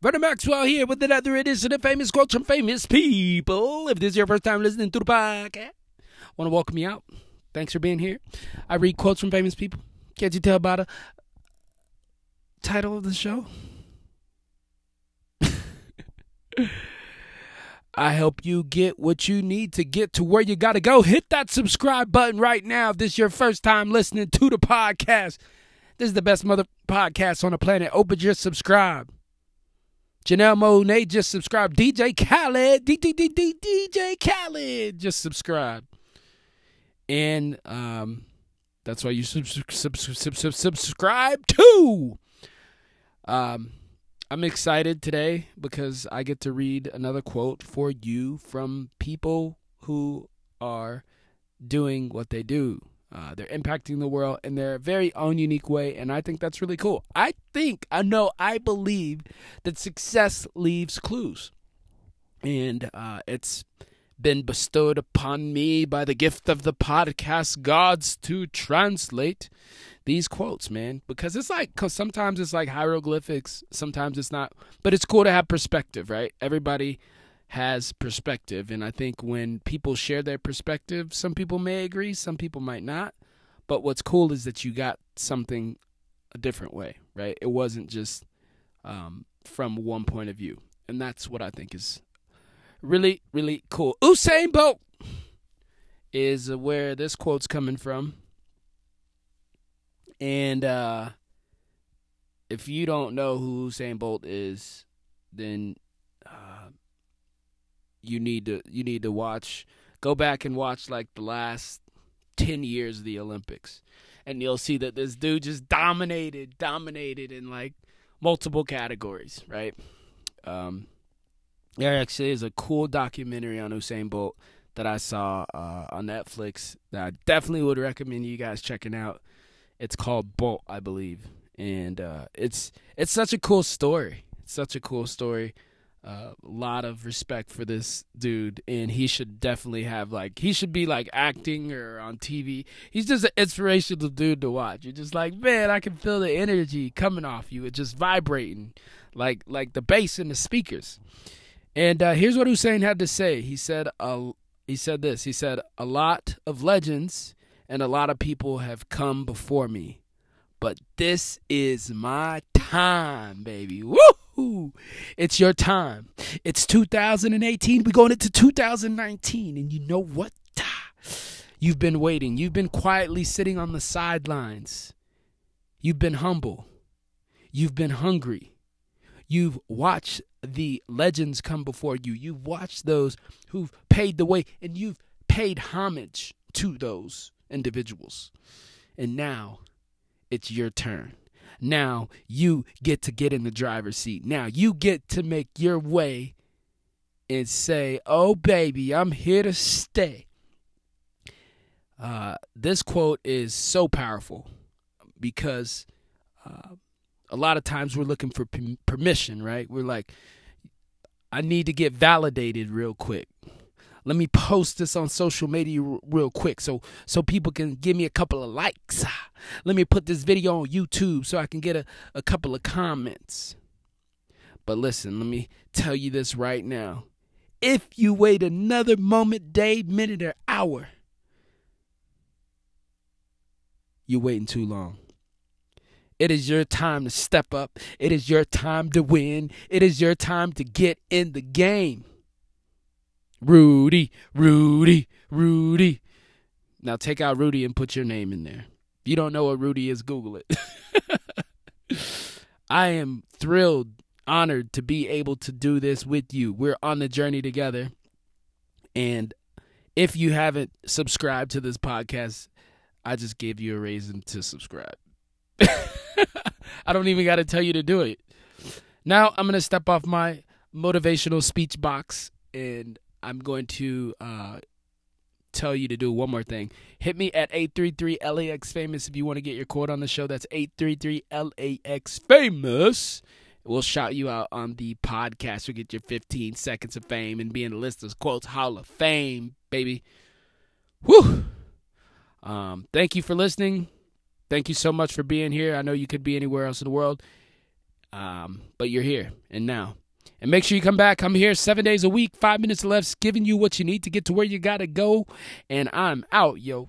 Vernon Maxwell here with another edition of Famous Quotes from Famous People. If this is your first time listening to the podcast, want to welcome you out. Thanks for being here. I read quotes from famous people. Can't you tell by the title of the show? I help you get what you need to get to where you got to go. Hit that subscribe button right now if this is your first time listening to the podcast. This is the best mother podcast on the planet. Open your subscribe. Janelle Monáe just subscribed. DJ Khaled, DJ Khaled just subscribed. And um, that's why you sub- sub- sub- subscribe to. Um, I'm excited today because I get to read another quote for you from people who are doing what they do. Uh, they're impacting the world in their very own unique way, and I think that's really cool. I think, I know, I believe that success leaves clues. And uh, it's been bestowed upon me by the gift of the podcast gods to translate these quotes, man. Because it's like, cause sometimes it's like hieroglyphics, sometimes it's not. But it's cool to have perspective, right? Everybody has perspective. And I think when people share their perspective, some people may agree, some people might not. But what's cool is that you got something a different way, right? It wasn't just um, from one point of view. And that's what I think is really, really cool. Usain Bolt is where this quote's coming from. And uh, if you don't know who Usain Bolt is, then you need to you need to watch go back and watch like the last 10 years of the Olympics and you'll see that this dude just dominated dominated in like multiple categories right um there actually is a cool documentary on Usain Bolt that I saw uh, on Netflix that I definitely would recommend you guys checking out. It's called Bolt, I believe, and uh, it's it's such a cool story. It's such a cool story a lot of respect for this dude, and he should definitely have like he should be like acting or on TV. He's just an inspirational dude to watch. You're just like, man, I can feel the energy coming off you. It's just vibrating, like like the bass in the speakers. And uh, here's what Usain had to say. He said, uh, he said this. He said, a lot of legends and a lot of people have come before me, but this is my time, baby. Woo! It's your time. It's 2018. We're going into 2019. And you know what? You've been waiting. You've been quietly sitting on the sidelines. You've been humble. You've been hungry. You've watched the legends come before you. You've watched those who've paid the way, and you've paid homage to those individuals. And now it's your turn. Now you get to get in the driver's seat. Now you get to make your way and say, Oh, baby, I'm here to stay. Uh, this quote is so powerful because uh, a lot of times we're looking for permission, right? We're like, I need to get validated real quick. Let me post this on social media real quick so so people can give me a couple of likes. Ah, let me put this video on YouTube so I can get a, a couple of comments. But listen, let me tell you this right now. If you wait another moment, day, minute, or hour, you're waiting too long. It is your time to step up. It is your time to win. It is your time to get in the game. Rudy, Rudy, Rudy. Now take out Rudy and put your name in there. If you don't know what Rudy is, Google it. I am thrilled, honored to be able to do this with you. We're on the journey together. And if you haven't subscribed to this podcast, I just gave you a reason to subscribe. I don't even got to tell you to do it. Now I'm going to step off my motivational speech box and I'm going to uh, tell you to do one more thing. Hit me at 833 LAX famous if you want to get your quote on the show. That's 833 LAX famous. We'll shout you out on the podcast. You'll get your 15 seconds of fame and be in the list of quotes Hall of Fame, baby. Whew. Um, thank you for listening. Thank you so much for being here. I know you could be anywhere else in the world. Um, but you're here and now. And make sure you come back. I'm here seven days a week, five minutes left, giving you what you need to get to where you gotta go. And I'm out, yo.